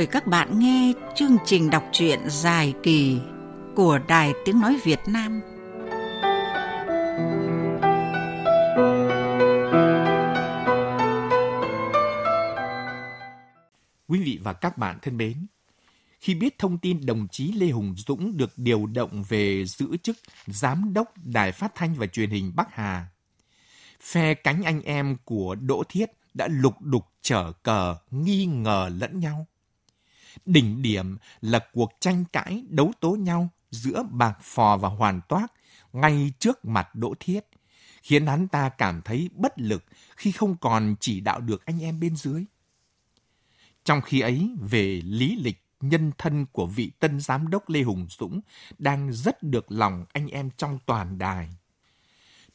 mời các bạn nghe chương trình đọc truyện dài kỳ của Đài Tiếng Nói Việt Nam. Quý vị và các bạn thân mến, khi biết thông tin đồng chí Lê Hùng Dũng được điều động về giữ chức Giám đốc Đài Phát thanh và Truyền hình Bắc Hà, phe cánh anh em của Đỗ Thiết đã lục đục trở cờ, nghi ngờ lẫn nhau. Đỉnh điểm là cuộc tranh cãi đấu tố nhau giữa Bạc Phò và Hoàn Toác ngay trước mặt Đỗ Thiết, khiến hắn ta cảm thấy bất lực khi không còn chỉ đạo được anh em bên dưới. Trong khi ấy, về lý lịch nhân thân của vị tân giám đốc Lê Hùng Dũng đang rất được lòng anh em trong toàn đài.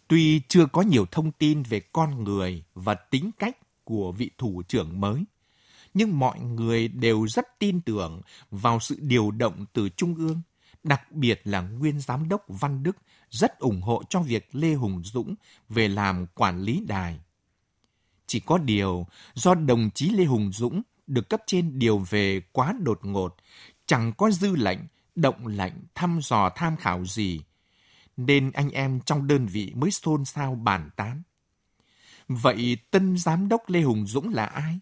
Tuy chưa có nhiều thông tin về con người và tính cách của vị thủ trưởng mới, nhưng mọi người đều rất tin tưởng vào sự điều động từ Trung ương, đặc biệt là nguyên giám đốc Văn Đức rất ủng hộ cho việc Lê Hùng Dũng về làm quản lý đài. Chỉ có điều, do đồng chí Lê Hùng Dũng được cấp trên điều về quá đột ngột, chẳng có dư lệnh, động lệnh, thăm dò tham khảo gì, nên anh em trong đơn vị mới xôn xao bàn tán. Vậy tân giám đốc Lê Hùng Dũng là ai?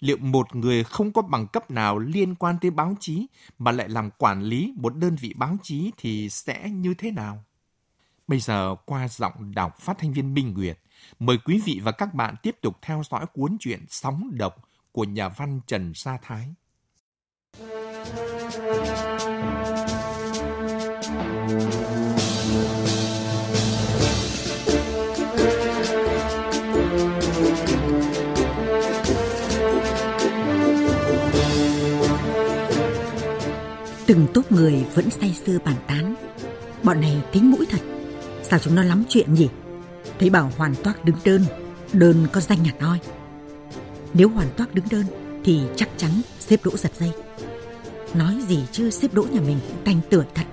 Liệu một người không có bằng cấp nào liên quan tới báo chí mà lại làm quản lý một đơn vị báo chí thì sẽ như thế nào? Bây giờ qua giọng đọc phát thanh viên Minh Nguyệt, mời quý vị và các bạn tiếp tục theo dõi cuốn truyện Sóng Độc của nhà văn Trần Sa Thái. Từng tốp người vẫn say sưa bàn tán. Bọn này tính mũi thật. Sao chúng nó lắm chuyện nhỉ? Thấy bảo hoàn toát đứng đơn, đơn có danh nhà noi. Nếu hoàn toát đứng đơn thì chắc chắn xếp đỗ giật dây. Nói gì chứ xếp đỗ nhà mình cũng tanh thật.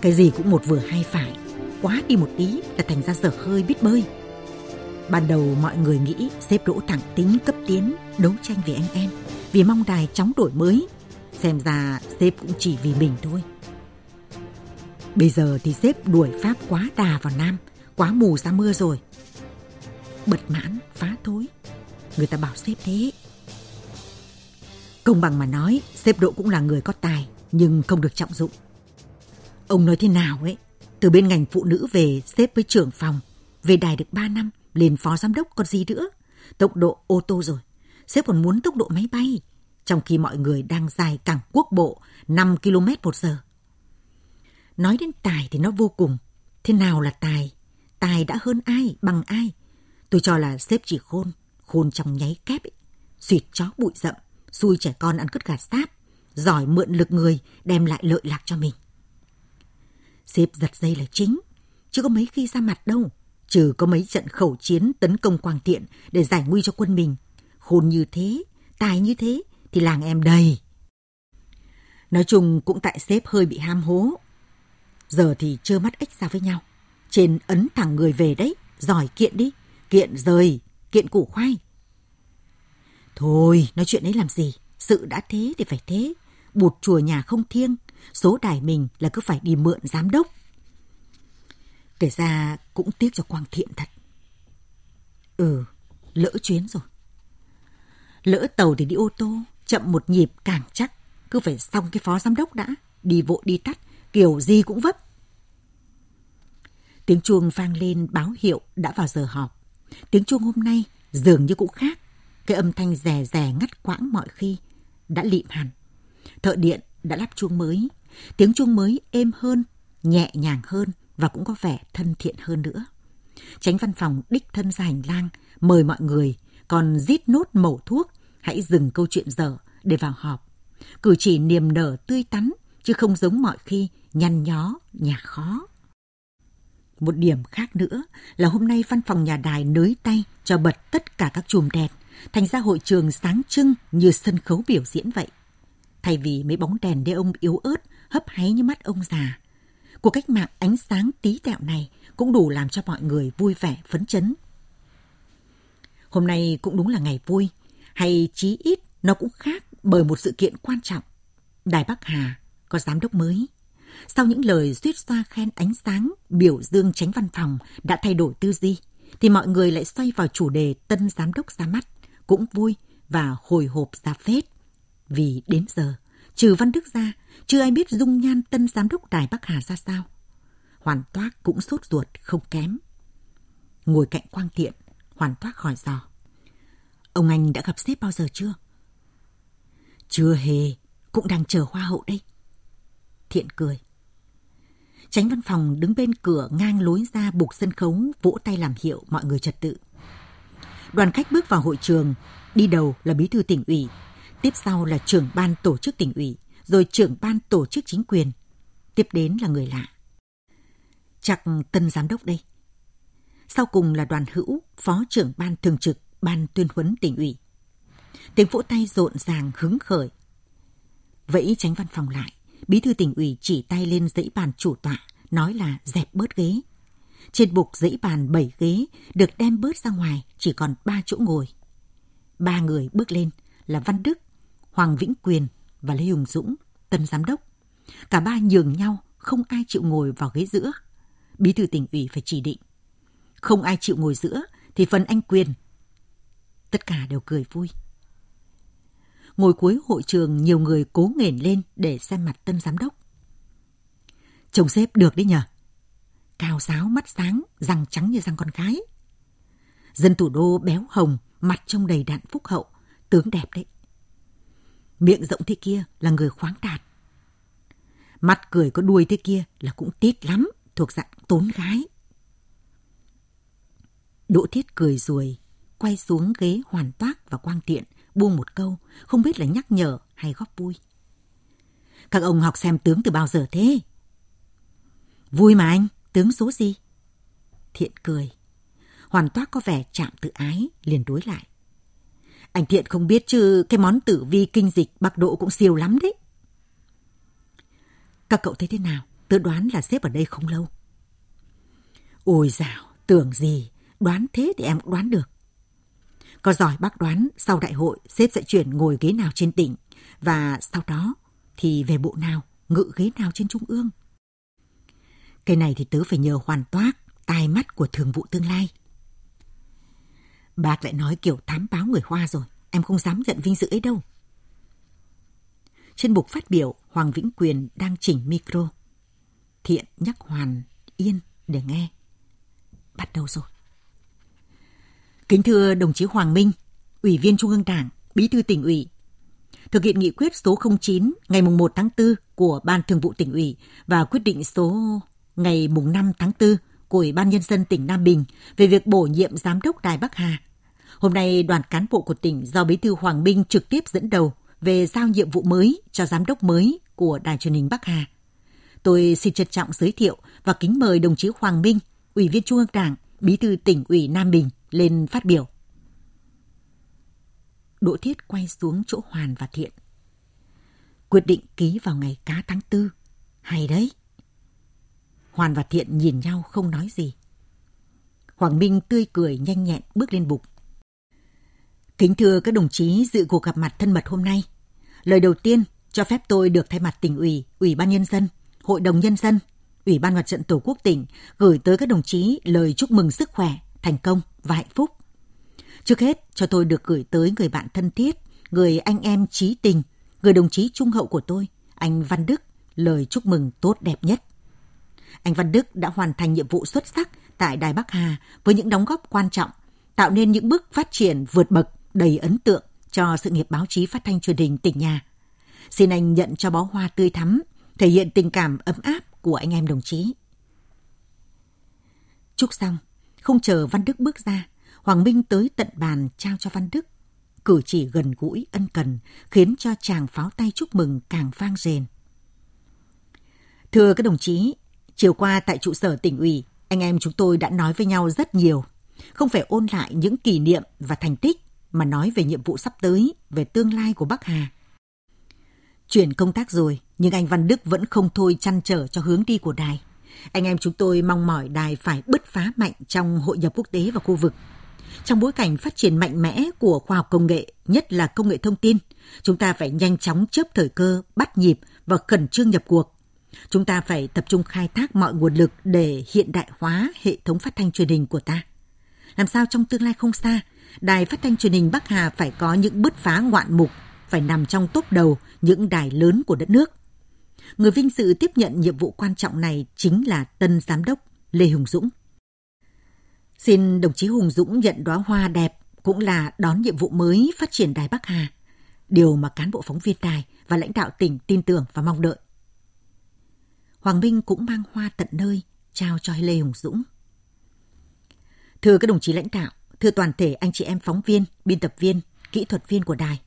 Cái gì cũng một vừa hai phải, quá đi một tí là thành ra dở hơi biết bơi. Ban đầu mọi người nghĩ xếp đỗ thẳng tính cấp tiến, đấu tranh vì anh em, vì mong đài chóng đổi mới. Xem ra sếp cũng chỉ vì mình thôi. Bây giờ thì sếp đuổi Pháp quá đà vào Nam, quá mù ra mưa rồi. Bật mãn, phá thối. Người ta bảo sếp thế. Công bằng mà nói, sếp độ cũng là người có tài, nhưng không được trọng dụng. Ông nói thế nào ấy, từ bên ngành phụ nữ về sếp với trưởng phòng, về đài được 3 năm, lên phó giám đốc còn gì nữa. Tốc độ ô tô rồi, sếp còn muốn tốc độ máy bay, trong khi mọi người đang dài cảng quốc bộ 5 km một giờ. Nói đến tài thì nó vô cùng. Thế nào là tài? Tài đã hơn ai, bằng ai? Tôi cho là xếp chỉ khôn, khôn trong nháy kép ấy. Xuyệt chó bụi rậm, xui trẻ con ăn cứt gà sáp, giỏi mượn lực người đem lại lợi lạc cho mình. xếp giật dây là chính, chứ có mấy khi ra mặt đâu, trừ có mấy trận khẩu chiến tấn công Quang Thiện để giải nguy cho quân mình. Khôn như thế, tài như thế thì làng em đầy. Nói chung cũng tại sếp hơi bị ham hố. Giờ thì trơ mắt ếch ra với nhau. Trên ấn thẳng người về đấy, giỏi kiện đi, kiện rời, kiện củ khoai. Thôi, nói chuyện ấy làm gì? Sự đã thế thì phải thế. Bụt chùa nhà không thiêng, số đài mình là cứ phải đi mượn giám đốc. Kể ra cũng tiếc cho Quang Thiện thật. Ừ, lỡ chuyến rồi. Lỡ tàu thì đi ô tô, chậm một nhịp càng chắc. Cứ phải xong cái phó giám đốc đã, đi vội đi tắt, kiểu gì cũng vấp. Tiếng chuông vang lên báo hiệu đã vào giờ họp. Tiếng chuông hôm nay dường như cũng khác. Cái âm thanh rè rè ngắt quãng mọi khi đã lịm hẳn. Thợ điện đã lắp chuông mới. Tiếng chuông mới êm hơn, nhẹ nhàng hơn và cũng có vẻ thân thiện hơn nữa. Tránh văn phòng đích thân ra hành lang, mời mọi người, còn rít nốt mẩu thuốc, hãy dừng câu chuyện dở để vào họp. Cử chỉ niềm nở tươi tắn, chứ không giống mọi khi nhăn nhó, nhà khó. Một điểm khác nữa là hôm nay văn phòng nhà đài nới tay cho bật tất cả các chùm đèn, thành ra hội trường sáng trưng như sân khấu biểu diễn vậy. Thay vì mấy bóng đèn đê ông yếu ớt, hấp háy như mắt ông già. Cuộc cách mạng ánh sáng tí tẹo này cũng đủ làm cho mọi người vui vẻ, phấn chấn. Hôm nay cũng đúng là ngày vui, hay chí ít nó cũng khác bởi một sự kiện quan trọng. Đài Bắc Hà có giám đốc mới. Sau những lời suýt xoa khen ánh sáng, biểu dương tránh văn phòng đã thay đổi tư duy, thì mọi người lại xoay vào chủ đề tân giám đốc ra mắt, cũng vui và hồi hộp ra phết. Vì đến giờ, trừ Văn Đức ra, chưa ai biết dung nhan tân giám đốc Đài Bắc Hà ra sao. Hoàn Toát cũng sốt ruột không kém. Ngồi cạnh Quang Thiện, Hoàn Toát hỏi dò. Ông anh đã gặp sếp bao giờ chưa? Chưa hề, cũng đang chờ hoa hậu đây. Thiện cười. Tránh văn phòng đứng bên cửa ngang lối ra bục sân khấu vỗ tay làm hiệu mọi người trật tự. Đoàn khách bước vào hội trường, đi đầu là bí thư tỉnh ủy, tiếp sau là trưởng ban tổ chức tỉnh ủy, rồi trưởng ban tổ chức chính quyền, tiếp đến là người lạ. Chắc tân giám đốc đây. Sau cùng là đoàn hữu, phó trưởng ban thường trực, ban tuyên huấn tỉnh ủy. Tiếng vỗ tay rộn ràng hứng khởi. Vẫy tránh văn phòng lại, bí thư tỉnh ủy chỉ tay lên dãy bàn chủ tọa, nói là dẹp bớt ghế. Trên bục dãy bàn 7 ghế được đem bớt ra ngoài, chỉ còn 3 chỗ ngồi. Ba người bước lên là Văn Đức, Hoàng Vĩnh Quyền và Lê Hùng Dũng, tân giám đốc. Cả ba nhường nhau, không ai chịu ngồi vào ghế giữa. Bí thư tỉnh ủy phải chỉ định. Không ai chịu ngồi giữa thì phần anh Quyền. Tất cả đều cười vui. Ngồi cuối hội trường nhiều người cố nghển lên để xem mặt tân giám đốc. Chồng xếp được đấy nhờ. Cao sáo mắt sáng, răng trắng như răng con gái. Dân thủ đô béo hồng, mặt trông đầy đạn phúc hậu, tướng đẹp đấy. Miệng rộng thế kia là người khoáng đạt. Mặt cười có đuôi thế kia là cũng tít lắm, thuộc dạng tốn gái. Đỗ Thiết cười rồi, quay xuống ghế hoàn toát và quang tiện, buông một câu, không biết là nhắc nhở hay góp vui. Các ông học xem tướng từ bao giờ thế? Vui mà anh, tướng số gì? Thiện cười. Hoàn toát có vẻ chạm tự ái, liền đối lại. Anh Thiện không biết chứ cái món tử vi kinh dịch bạc độ cũng siêu lắm đấy. Các cậu thấy thế nào? Tớ đoán là xếp ở đây không lâu. Ôi dào, tưởng gì, đoán thế thì em cũng đoán được. Có giỏi bác đoán sau đại hội xếp sẽ chuyển ngồi ghế nào trên tỉnh và sau đó thì về bộ nào, ngự ghế nào trên trung ương. Cái này thì tớ phải nhờ hoàn toát, tai mắt của thường vụ tương lai. Bác lại nói kiểu thám báo người Hoa rồi, em không dám nhận vinh dự ấy đâu. Trên bục phát biểu, Hoàng Vĩnh Quyền đang chỉnh micro. Thiện nhắc Hoàn yên để nghe. Bắt đầu rồi. Kính thưa đồng chí Hoàng Minh, Ủy viên Trung ương Đảng, Bí thư tỉnh ủy. Thực hiện nghị quyết số 09 ngày 1 tháng 4 của Ban Thường vụ tỉnh ủy và quyết định số ngày 5 tháng 4 của Ủy ban Nhân dân tỉnh Nam Bình về việc bổ nhiệm Giám đốc Đài Bắc Hà. Hôm nay, đoàn cán bộ của tỉnh do Bí thư Hoàng Minh trực tiếp dẫn đầu về giao nhiệm vụ mới cho Giám đốc mới của Đài truyền hình Bắc Hà. Tôi xin trân trọng giới thiệu và kính mời đồng chí Hoàng Minh, Ủy viên Trung ương Đảng, Bí thư tỉnh ủy Nam Bình lên phát biểu. Đỗ Thiết quay xuống chỗ Hoàn và Thiện. Quyết định ký vào ngày cá tháng tư. Hay đấy. Hoàn và Thiện nhìn nhau không nói gì. Hoàng Minh tươi cười nhanh nhẹn bước lên bục. Kính thưa các đồng chí dự cuộc gặp mặt thân mật hôm nay. Lời đầu tiên cho phép tôi được thay mặt tỉnh ủy, ủy ban nhân dân, hội đồng nhân dân, ủy ban mặt trận tổ quốc tỉnh gửi tới các đồng chí lời chúc mừng sức khỏe, thành công và hạnh phúc. Trước hết cho tôi được gửi tới người bạn thân thiết, người anh em trí tình, người đồng chí trung hậu của tôi, anh Văn Đức, lời chúc mừng tốt đẹp nhất. Anh Văn Đức đã hoàn thành nhiệm vụ xuất sắc tại Đài Bắc Hà với những đóng góp quan trọng, tạo nên những bước phát triển vượt bậc đầy ấn tượng cho sự nghiệp báo chí phát thanh truyền hình tỉnh nhà. Xin anh nhận cho bó hoa tươi thắm, thể hiện tình cảm ấm áp của anh em đồng chí. Chúc xong, không chờ Văn Đức bước ra, Hoàng Minh tới tận bàn trao cho Văn Đức. Cử chỉ gần gũi, ân cần, khiến cho chàng pháo tay chúc mừng càng vang rền. Thưa các đồng chí, chiều qua tại trụ sở tỉnh ủy, anh em chúng tôi đã nói với nhau rất nhiều. Không phải ôn lại những kỷ niệm và thành tích, mà nói về nhiệm vụ sắp tới, về tương lai của Bắc Hà. Chuyển công tác rồi, nhưng anh Văn Đức vẫn không thôi chăn trở cho hướng đi của đài. Anh em chúng tôi mong mỏi đài phải bứt phá mạnh trong hội nhập quốc tế và khu vực. Trong bối cảnh phát triển mạnh mẽ của khoa học công nghệ, nhất là công nghệ thông tin, chúng ta phải nhanh chóng chớp thời cơ, bắt nhịp và khẩn trương nhập cuộc. Chúng ta phải tập trung khai thác mọi nguồn lực để hiện đại hóa hệ thống phát thanh truyền hình của ta. Làm sao trong tương lai không xa, đài phát thanh truyền hình Bắc Hà phải có những bứt phá ngoạn mục, phải nằm trong top đầu những đài lớn của đất nước. Người vinh dự tiếp nhận nhiệm vụ quan trọng này chính là tân giám đốc Lê Hùng Dũng. Xin đồng chí Hùng Dũng nhận đóa hoa đẹp cũng là đón nhiệm vụ mới phát triển Đài Bắc Hà, điều mà cán bộ phóng viên đài và lãnh đạo tỉnh tin tưởng và mong đợi. Hoàng Minh cũng mang hoa tận nơi trao cho Lê Hùng Dũng. Thưa các đồng chí lãnh đạo, thưa toàn thể anh chị em phóng viên, biên tập viên, kỹ thuật viên của đài.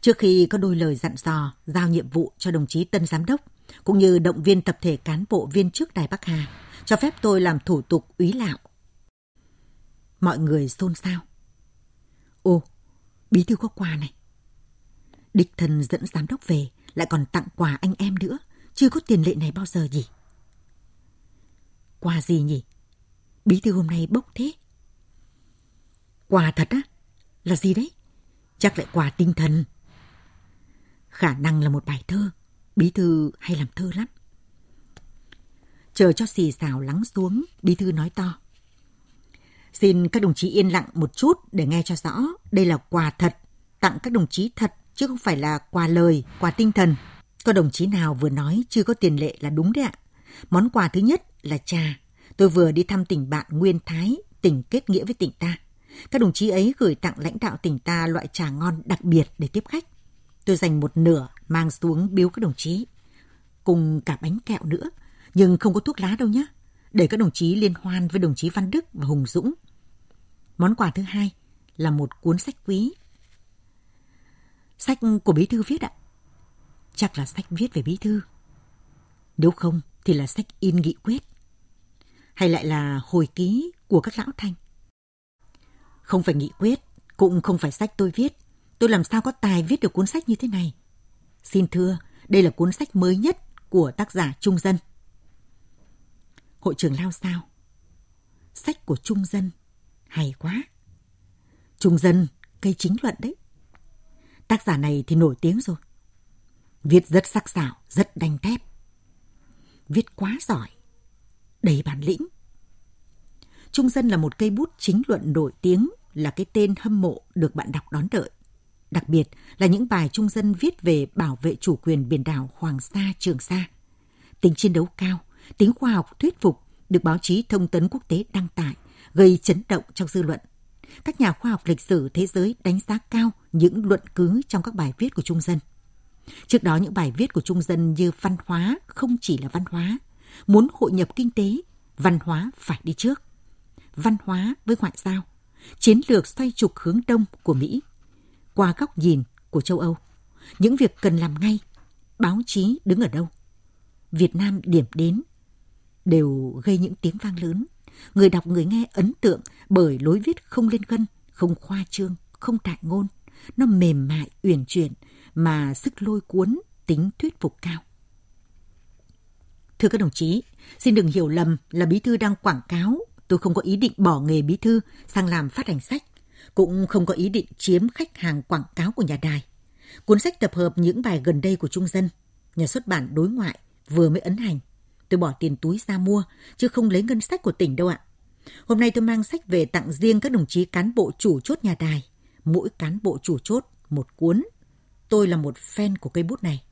Trước khi có đôi lời dặn dò, giao nhiệm vụ cho đồng chí tân giám đốc, cũng như động viên tập thể cán bộ viên chức Đài Bắc Hà, cho phép tôi làm thủ tục úy lạo. Mọi người xôn xao. Ô, bí thư có quà này. Địch thần dẫn giám đốc về, lại còn tặng quà anh em nữa. Chưa có tiền lệ này bao giờ gì. Quà gì nhỉ? Bí thư hôm nay bốc thế. Quà thật á? Là gì đấy? Chắc lại quà tinh thần. Khả năng là một bài thơ. Bí thư hay làm thơ lắm. Chờ cho xì xào lắng xuống, bí thư nói to. Xin các đồng chí yên lặng một chút để nghe cho rõ. Đây là quà thật, tặng các đồng chí thật, chứ không phải là quà lời, quà tinh thần. Có đồng chí nào vừa nói chưa có tiền lệ là đúng đấy ạ. Món quà thứ nhất là trà. Tôi vừa đi thăm tỉnh bạn Nguyên Thái, tỉnh kết nghĩa với tỉnh ta. Các đồng chí ấy gửi tặng lãnh đạo tỉnh ta loại trà ngon đặc biệt để tiếp khách. Tôi dành một nửa mang xuống biếu các đồng chí. Cùng cả bánh kẹo nữa, nhưng không có thuốc lá đâu nhé. Để các đồng chí liên hoan với đồng chí Văn Đức và Hùng Dũng. Món quà thứ hai là một cuốn sách quý. Sách của bí thư viết ạ. Chắc là sách viết về bí thư. Nếu không thì là sách in nghị quyết. Hay lại là hồi ký của các lão thanh. Không phải nghị quyết, cũng không phải sách tôi viết. Tôi làm sao có tài viết được cuốn sách như thế này. Xin thưa, đây là cuốn sách mới nhất của tác giả Trung Dân. Hội trưởng lao sao? Sách của Trung Dân. Hay quá. Trung Dân, cây chính luận đấy. Tác giả này thì nổi tiếng rồi. Viết rất sắc sảo, rất đanh thép. Viết quá giỏi, đầy bản lĩnh. Trung Dân là một cây bút chính luận nổi tiếng, là cái tên hâm mộ được bạn đọc đón đợi. Đặc biệt là những bài Trung Dân viết về bảo vệ chủ quyền biển đảo Hoàng Sa, Trường Sa. Tính chiến đấu cao, tính khoa học thuyết phục được báo chí thông tấn quốc tế đăng tải, gây chấn động trong dư luận. Các nhà khoa học lịch sử thế giới đánh giá cao những luận cứ trong các bài viết của Trung Dân. Trước đó những bài viết của Trung Dân như văn hóa không chỉ là văn hóa, muốn hội nhập kinh tế, văn hóa phải đi trước. Văn hóa với ngoại giao, chiến lược xoay trục hướng đông của Mỹ, qua góc nhìn của châu Âu, những việc cần làm ngay, báo chí đứng ở đâu, Việt Nam điểm đến, đều gây những tiếng vang lớn. Người đọc người nghe ấn tượng bởi lối viết không lên gân, không khoa trương, không đại ngôn. Nó mềm mại, uyển chuyển, mà sức lôi cuốn, tính thuyết phục cao. Thưa các đồng chí, xin đừng hiểu lầm là bí thư đang quảng cáo. Tôi không có ý định bỏ nghề bí thư sang làm phát hành sách, cũng không có ý định chiếm khách hàng quảng cáo của nhà đài. Cuốn sách tập hợp những bài gần đây của Trung Dân, nhà xuất bản đối ngoại vừa mới ấn hành. Tôi bỏ tiền túi ra mua, chứ không lấy ngân sách của tỉnh đâu ạ. Hôm nay tôi mang sách về tặng riêng các đồng chí cán bộ chủ chốt nhà đài. Mỗi cán bộ chủ chốt một cuốn Tôi là một fan của cây bút này.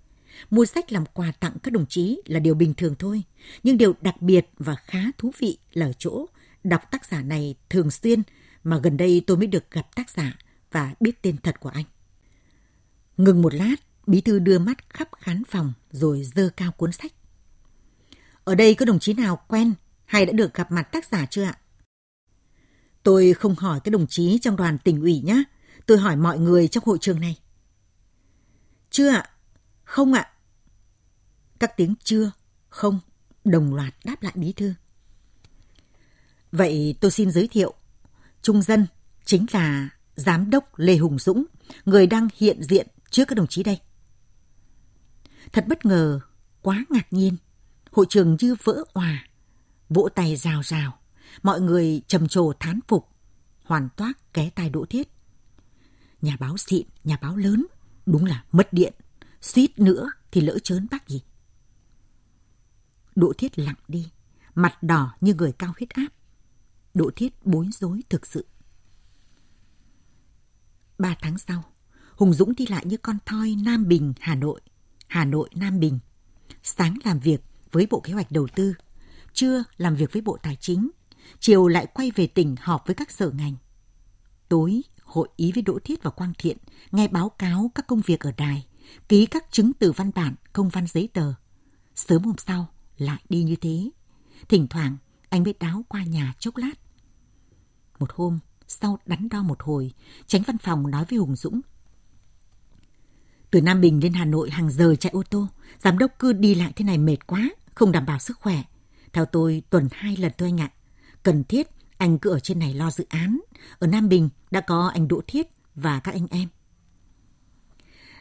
Mua sách làm quà tặng các đồng chí là điều bình thường thôi. Nhưng điều đặc biệt và khá thú vị là ở chỗ đọc tác giả này thường xuyên mà gần đây tôi mới được gặp tác giả và biết tên thật của anh. Ngừng một lát, bí thư đưa mắt khắp khán phòng rồi dơ cao cuốn sách. Ở đây có đồng chí nào quen hay đã được gặp mặt tác giả chưa ạ? Tôi không hỏi cái đồng chí trong đoàn tỉnh ủy nhé. Tôi hỏi mọi người trong hội trường này. Chưa ạ. Không ạ. Các tiếng chưa, không, đồng loạt đáp lại bí thư. Vậy tôi xin giới thiệu. Trung dân chính là Giám đốc Lê Hùng Dũng, người đang hiện diện trước các đồng chí đây. Thật bất ngờ, quá ngạc nhiên. Hội trường như vỡ òa, vỗ tay rào rào. Mọi người trầm trồ thán phục. hoàn toát ké tai Đỗ Thiết. Nhà báo xịn, nhà báo lớn, đúng là mất điện. Suýt nữa thì lỡ chớn bác gì. Đỗ Thiết lặng đi, mặt đỏ như người cao huyết áp. Đỗ Thiết bối rối thực sự. Ba tháng sau, Hùng Dũng đi lại như con thoi Nam Bình, Hà Nội. Hà Nội, Nam Bình. Sáng làm việc với Bộ Kế hoạch Đầu tư, trưa làm việc với Bộ Tài chính, chiều lại quay về tỉnh họp với các sở ngành. Tối, hội ý với Đỗ Thiết và Quang Thiện, nghe báo cáo các công việc ở đài, ký các chứng từ văn bản, công văn giấy tờ. Sớm hôm sau, lại đi như thế. Thỉnh thoảng, anh mới đáo qua nhà chốc lát. Một hôm, sau đắn đo một hồi, tránh văn phòng nói với Hùng Dũng. Từ Nam Bình lên Hà Nội hàng giờ chạy ô tô, giám đốc cứ đi lại thế này mệt quá, không đảm bảo sức khỏe. Theo tôi, tuần hai lần thôi anh ạ. Cần thiết, anh cứ ở trên này lo dự án. Ở Nam Bình đã có anh Đỗ Thiết và các anh em.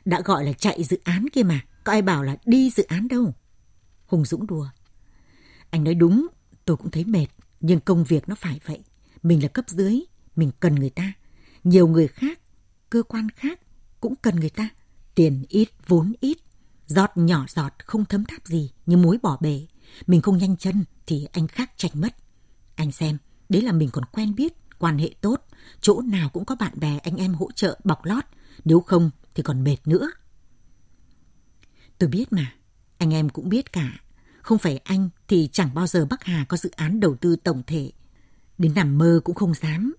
Đã gọi là chạy dự án kia mà, có ai bảo là đi dự án đâu. Hùng Dũng đùa. Anh nói đúng, tôi cũng thấy mệt, nhưng công việc nó phải vậy. Mình là cấp dưới, mình cần người ta. Nhiều người khác, cơ quan khác cũng cần người ta. Tiền ít, vốn ít. Giọt nhỏ giọt không thấm tháp gì như muối bỏ bể. Mình không nhanh chân thì anh khác chạy mất. Anh xem, đấy là mình còn quen biết, quan hệ tốt. Chỗ nào cũng có bạn bè anh em hỗ trợ bọc lót. Nếu không thì còn mệt nữa. Tôi biết mà, anh em cũng biết cả. Không phải anh thì chẳng bao giờ Bắc Hà có dự án đầu tư tổng thể. Đến nằm mơ cũng không dám.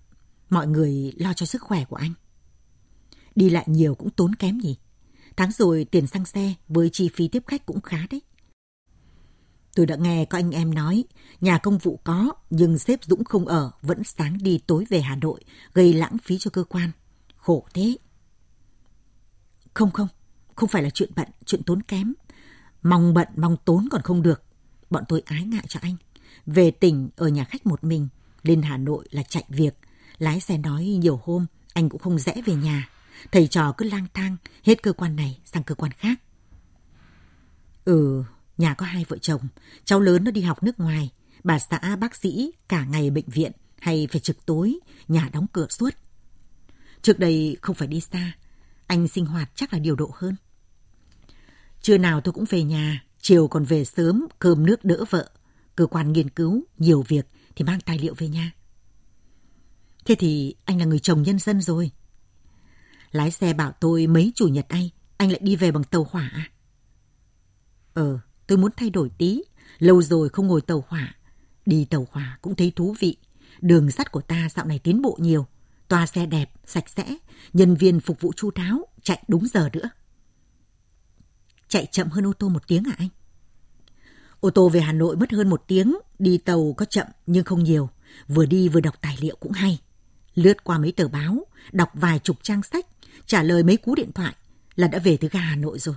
Mọi người lo cho sức khỏe của anh. Đi lại nhiều cũng tốn kém nhỉ. Tháng rồi tiền xăng xe với chi phí tiếp khách cũng khá đấy. Tôi đã nghe có anh em nói, nhà công vụ có, nhưng sếp Dũng không ở, vẫn sáng đi tối về Hà Nội, gây lãng phí cho cơ quan. Khổ thế. Không không, không phải là chuyện bận, chuyện tốn kém. Mong bận, mong tốn còn không được. Bọn tôi ái ngại cho anh. Về tỉnh, ở nhà khách một mình, lên Hà Nội là chạy việc. Lái xe nói nhiều hôm, anh cũng không rẽ về nhà. Thầy trò cứ lang thang, hết cơ quan này sang cơ quan khác. Ừ, nhà có hai vợ chồng, cháu lớn nó đi học nước ngoài, bà xã bác sĩ cả ngày bệnh viện hay phải trực tối, nhà đóng cửa suốt. Trước đây không phải đi xa, anh sinh hoạt chắc là điều độ hơn. Trưa nào tôi cũng về nhà, chiều còn về sớm, cơm nước đỡ vợ. Cơ quan nghiên cứu, nhiều việc thì mang tài liệu về nhà. Thế thì anh là người chồng nhân dân rồi. Lái xe bảo tôi mấy chủ nhật anh, anh lại đi về bằng tàu hỏa? À? Ờ, tôi muốn thay đổi tí. Lâu rồi không ngồi tàu hỏa. Đi tàu hỏa cũng thấy thú vị. Đường sắt của ta dạo này tiến bộ nhiều. Toa xe đẹp, sạch sẽ, nhân viên phục vụ chu đáo, chạy đúng giờ nữa. Chạy chậm hơn ô tô một tiếng à anh? Ô tô về Hà Nội mất hơn một tiếng, đi tàu có chậm nhưng không nhiều. Vừa đi vừa đọc tài liệu cũng hay. Lướt qua mấy tờ báo, đọc vài chục trang sách, trả lời mấy cú điện thoại là đã về tới ga Hà Nội rồi.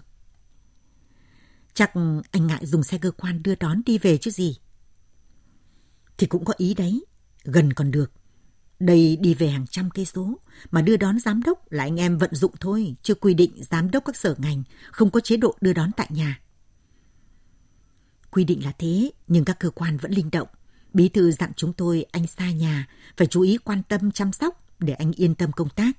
Chắc anh ngại dùng xe cơ quan đưa đón đi về chứ gì. Thì cũng có ý đấy, gần còn được. Đây đi về hàng trăm cây số, mà đưa đón giám đốc là anh em vận dụng thôi, chưa quy định giám đốc các sở ngành không có chế độ đưa đón tại nhà. Quy định là thế, nhưng các cơ quan vẫn linh động. Bí thư dặn chúng tôi anh xa nhà, phải chú ý quan tâm chăm sóc để anh yên tâm công tác.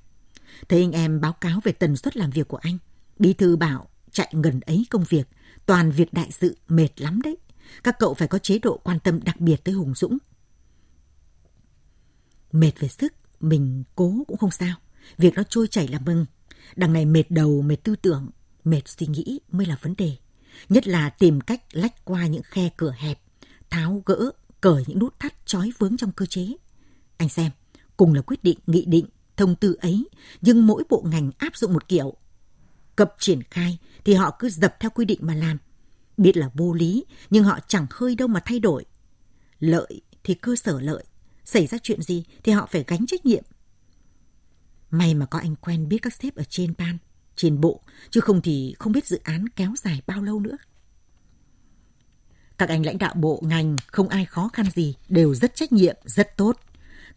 Thấy anh em báo cáo về tần suất làm việc của anh. Bí thư bảo chạy gần ấy công việc, toàn việc đại sự mệt lắm đấy. Các cậu phải có chế độ quan tâm đặc biệt tới Hùng Dũng. Mệt về sức, mình cố cũng không sao. Việc nó trôi chảy là mừng. Đằng này mệt đầu, mệt tư tưởng, mệt suy nghĩ mới là vấn đề. Nhất là tìm cách lách qua những khe cửa hẹp, tháo gỡ, cởi những nút thắt trói vướng trong cơ chế. Anh xem, cùng là quyết định, nghị định, thông tư ấy, nhưng mỗi bộ ngành áp dụng một kiểu. Cập triển khai thì họ cứ dập theo quy định mà làm. Biết là vô lý, nhưng họ chẳng hơi đâu mà thay đổi. Lợi thì cơ sở lợi, xảy ra chuyện gì thì họ phải gánh trách nhiệm. May mà có anh quen biết các sếp ở trên ban, trên bộ, chứ không thì không biết dự án kéo dài bao lâu nữa. Các anh lãnh đạo bộ ngành không ai khó khăn gì, đều rất trách nhiệm, rất tốt.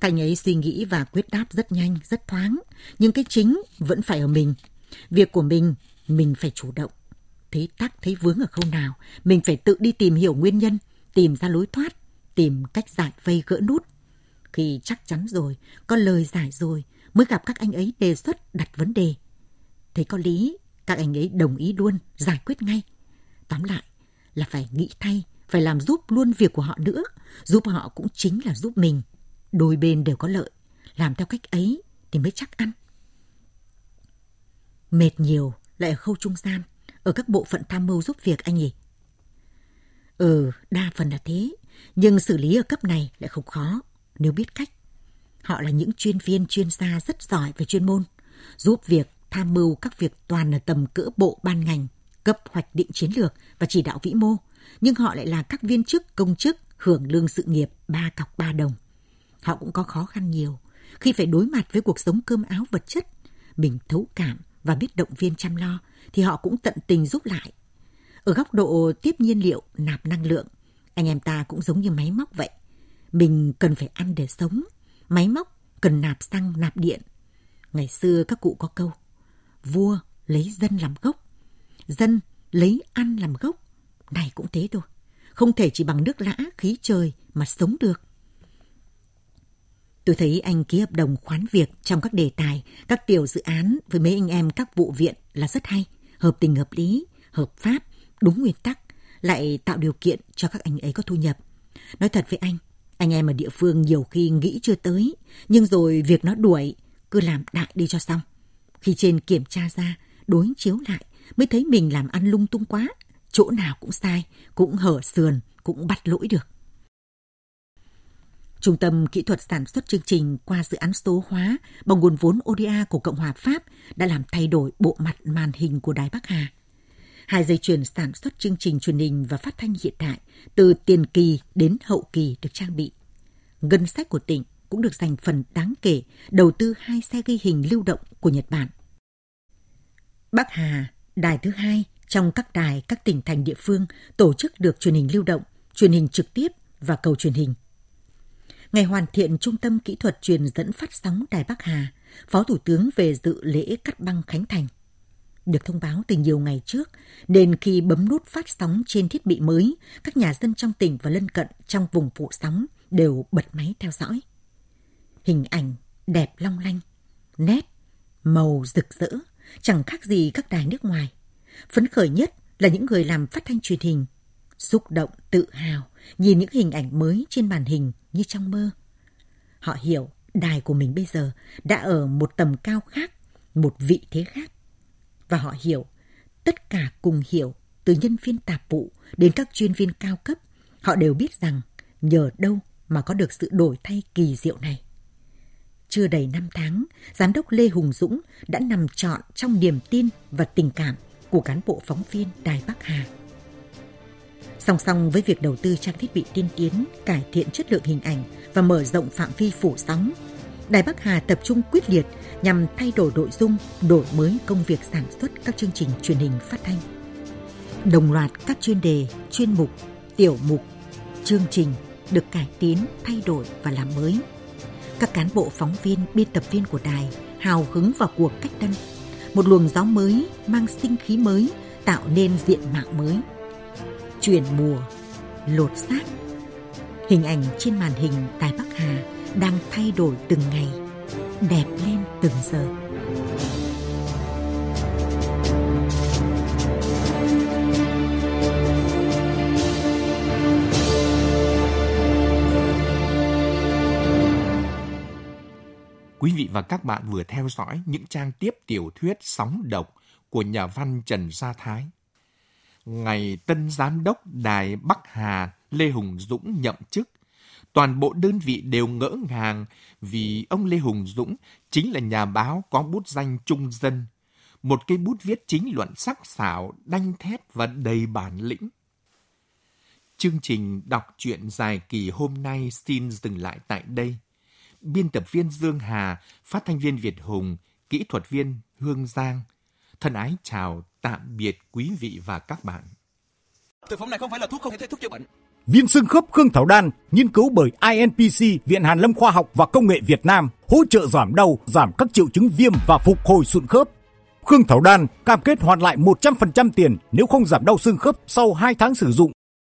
Các anh ấy suy nghĩ và quyết đáp rất nhanh, rất thoáng, nhưng cái chính vẫn phải ở mình. Việc của mình, mình phải chủ động. Thấy tắc, thấy vướng ở khâu nào, mình phải tự đi tìm hiểu nguyên nhân, tìm ra lối thoát, tìm cách giải vây gỡ nút. Khi chắc chắn rồi, có lời giải rồi, mới gặp các anh ấy đề xuất đặt vấn đề. Thấy có lý, các anh ấy đồng ý luôn, giải quyết ngay. Tóm lại là phải nghĩ thay, phải làm giúp luôn việc của họ nữa. Giúp họ cũng chính là giúp mình. Đôi bên đều có lợi. Làm theo cách ấy thì mới chắc ăn. Mệt nhiều lại ở khâu trung gian, ở các bộ phận tham mưu giúp việc anh nhỉ? Ừ, đa phần là thế. Nhưng xử lý ở cấp này lại không khó, nếu biết cách. Họ là những chuyên viên chuyên gia rất giỏi về chuyên môn, giúp việc tham mưu các việc toàn ở tầm cỡ bộ ban ngành, cấp hoạch định chiến lược và chỉ đạo vĩ mô, nhưng họ lại là các viên chức công chức hưởng lương sự nghiệp ba cọc ba đồng. Họ cũng có khó khăn nhiều khi phải đối mặt với cuộc sống cơm áo vật chất. Mình thấu cảm và biết động viên chăm lo thì họ cũng tận tình giúp lại. Ở góc độ tiếp nhiên liệu, nạp năng lượng, anh em ta cũng giống như máy móc vậy. Mình cần phải ăn để sống. Máy móc cần nạp xăng, nạp điện. Ngày xưa các cụ có câu, vua lấy dân làm gốc, dân lấy ăn làm gốc. Này cũng thế thôi. Không thể chỉ bằng nước lã, khí trời mà sống được. Tôi thấy anh ký hợp đồng khoán việc trong các đề tài, các tiểu dự án với mấy anh em các vụ viện là rất hay, hợp tình hợp lý, hợp pháp, đúng nguyên tắc, lại tạo điều kiện cho các anh ấy có thu nhập. Nói thật với anh, anh em ở địa phương nhiều khi nghĩ chưa tới, nhưng rồi việc nó đuổi, cứ làm đại đi cho xong. Khi trên kiểm tra ra, đối chiếu lại, mới thấy mình làm ăn lung tung quá, chỗ nào cũng sai, cũng hở sườn, cũng bắt lỗi được. Trung tâm Kỹ thuật Sản xuất chương trình qua dự án số hóa bằng nguồn vốn ODA của Cộng hòa Pháp đã làm thay đổi bộ mặt màn hình của Đài Bắc Hà. Hai dây chuyền sản xuất chương trình truyền hình và phát thanh hiện đại từ tiền kỳ đến hậu kỳ được trang bị. Ngân sách của tỉnh cũng được dành phần đáng kể đầu tư hai xe ghi hình lưu động của Nhật Bản. Bắc Hà, đài thứ hai trong các đài các tỉnh thành địa phương tổ chức được truyền hình lưu động, truyền hình trực tiếp và cầu truyền hình ngày hoàn thiện Trung tâm Kỹ thuật truyền dẫn phát sóng Đài Bắc Hà, Phó Thủ tướng về dự lễ cắt băng Khánh Thành. Được thông báo từ nhiều ngày trước, nên khi bấm nút phát sóng trên thiết bị mới, các nhà dân trong tỉnh và lân cận trong vùng phụ sóng đều bật máy theo dõi. Hình ảnh đẹp long lanh, nét, màu rực rỡ, chẳng khác gì các đài nước ngoài. Phấn khởi nhất là những người làm phát thanh truyền hình, xúc động, tự hào nhìn những hình ảnh mới trên màn hình như trong mơ. Họ hiểu đài của mình bây giờ đã ở một tầm cao khác, một vị thế khác. Và họ hiểu, tất cả cùng hiểu, từ nhân viên tạp vụ đến các chuyên viên cao cấp, họ đều biết rằng nhờ đâu mà có được sự đổi thay kỳ diệu này. Chưa đầy năm tháng, Giám đốc Lê Hùng Dũng đã nằm trọn trong niềm tin và tình cảm của cán bộ phóng viên Đài Bắc Hà. Song song với việc đầu tư trang thiết bị tiên tiến, cải thiện chất lượng hình ảnh và mở rộng phạm vi phủ sóng, Đài Bắc Hà tập trung quyết liệt nhằm thay đổi nội dung, đổi mới công việc sản xuất các chương trình truyền hình phát thanh. Đồng loạt các chuyên đề, chuyên mục, tiểu mục, chương trình được cải tiến, thay đổi và làm mới. Các cán bộ phóng viên, biên tập viên của đài hào hứng vào cuộc cách tân. Một luồng gió mới mang sinh khí mới tạo nên diện mạo mới chuyển mùa, lột xác. Hình ảnh trên màn hình Đài Bắc Hà đang thay đổi từng ngày, đẹp lên từng giờ. Và các bạn vừa theo dõi những trang tiếp tiểu thuyết sóng độc của nhà văn Trần Gia Thái ngày tân giám đốc Đài Bắc Hà Lê Hùng Dũng nhậm chức, toàn bộ đơn vị đều ngỡ ngàng vì ông Lê Hùng Dũng chính là nhà báo có bút danh trung dân, một cây bút viết chính luận sắc sảo, đanh thép và đầy bản lĩnh. Chương trình đọc truyện dài kỳ hôm nay xin dừng lại tại đây. Biên tập viên Dương Hà, phát thanh viên Việt Hùng, kỹ thuật viên Hương Giang. Thân ái chào tạm biệt quý vị và các bạn. Thực phẩm này không phải là thuốc không thể thuốc chữa bệnh. Viên xương khớp Khương Thảo Đan, nghiên cứu bởi INPC, Viện Hàn Lâm Khoa học và Công nghệ Việt Nam, hỗ trợ giảm đau, giảm các triệu chứng viêm và phục hồi sụn khớp. Khương Thảo Đan cam kết hoàn lại 100% tiền nếu không giảm đau xương khớp sau 2 tháng sử dụng